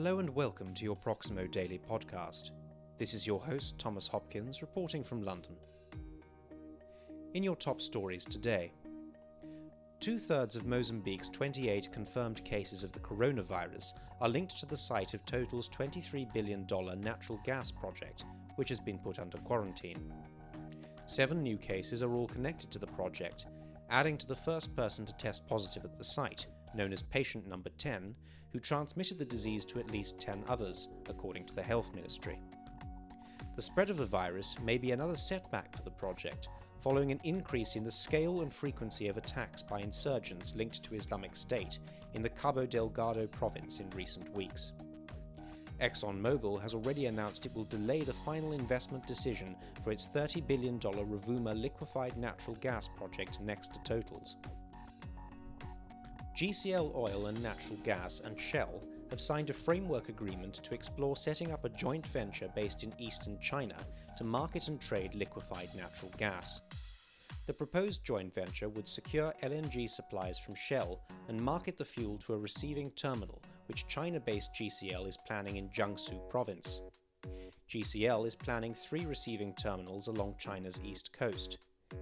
Hello and welcome to your Proximo Daily podcast. This is your host, Thomas Hopkins, reporting from London. In your top stories today, two thirds of Mozambique's 28 confirmed cases of the coronavirus are linked to the site of Total's $23 billion natural gas project, which has been put under quarantine. Seven new cases are all connected to the project, adding to the first person to test positive at the site, known as patient number 10, who transmitted the disease to at least 10 others, according to the Health Ministry. The spread of the virus may be another setback for the project, following an increase in the scale and frequency of attacks by insurgents linked to Islamic State in the Cabo Delgado province in recent weeks. ExxonMobil has already announced it will delay the final investment decision for its $30 billion Rovuma liquefied natural gas project next to Total's. GCL Oil and Natural Gas and Shell have signed a framework agreement to explore setting up a joint venture based in eastern China to market and trade liquefied natural gas. The proposed joint venture would secure LNG supplies from Shell and market the fuel to a receiving terminal, which China based GCL is planning in Jiangsu province. GCL is planning three receiving terminals along China's east coast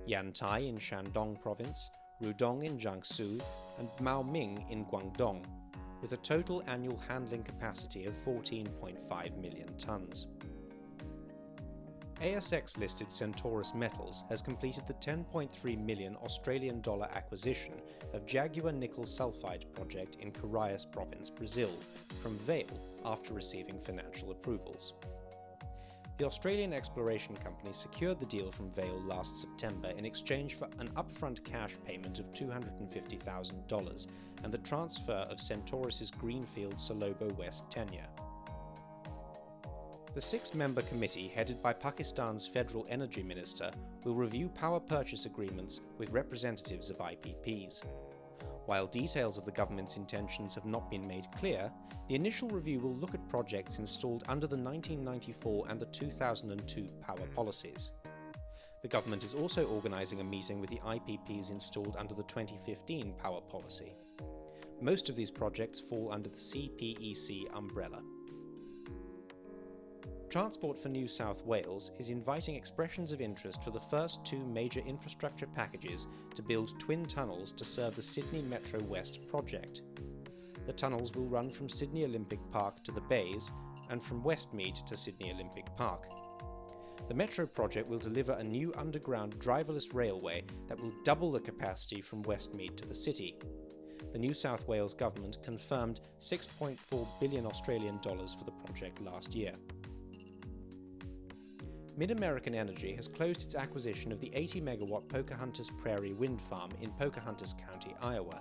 Yantai in Shandong province, Rudong in Jiangsu, and Maoming in Guangdong, with a total annual handling capacity of 14.5 million tonnes. ASX listed Centaurus Metals has completed the 10.3 million Australian dollar acquisition of Jaguar nickel sulfide project in Carajás province, Brazil, from Vale after receiving financial approvals. The Australian exploration company secured the deal from Vale last September in exchange for an upfront cash payment of $250,000 and the transfer of Centaurus's Greenfield Salobo West tenure. The six member committee, headed by Pakistan's Federal Energy Minister, will review power purchase agreements with representatives of IPPs. While details of the government's intentions have not been made clear, the initial review will look at projects installed under the 1994 and the 2002 power policies. The government is also organising a meeting with the IPPs installed under the 2015 power policy. Most of these projects fall under the CPEC umbrella. Transport for New South Wales is inviting expressions of interest for the first two major infrastructure packages to build twin tunnels to serve the Sydney Metro West project. The tunnels will run from Sydney Olympic Park to the Bays and from Westmead to Sydney Olympic Park. The Metro project will deliver a new underground driverless railway that will double the capacity from Westmead to the city. The New South Wales government confirmed 6.4 billion Australian dollars for the project last year. Mid American Energy has closed its acquisition of the 80 megawatt Pocahontas Prairie wind farm in Pocahontas County, Iowa.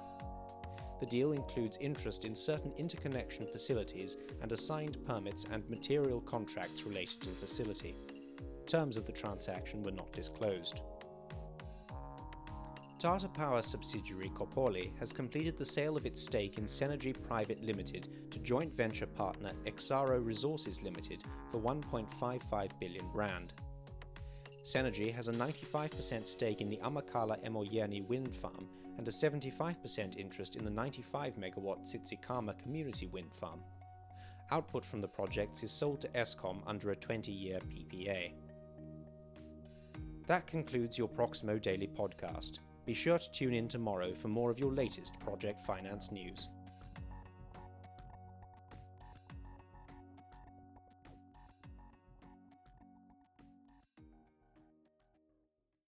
The deal includes interest in certain interconnection facilities and assigned permits and material contracts related to the facility. Terms of the transaction were not disclosed. Tata Power subsidiary Khopoli has completed the sale of its stake in Cennergy Private Limited to joint venture partner Exxaro Resources Limited for 1.55 billion rand. Cennergy has a 95% stake in the Amakhala Emoyeni wind farm and a 75% interest in the 95 megawatt Tsitsikamma community wind farm. Output from the projects is sold to Eskom under a 20 year PPA. That concludes your Proximo Daily podcast. Be sure to tune in tomorrow for more of your latest project finance news.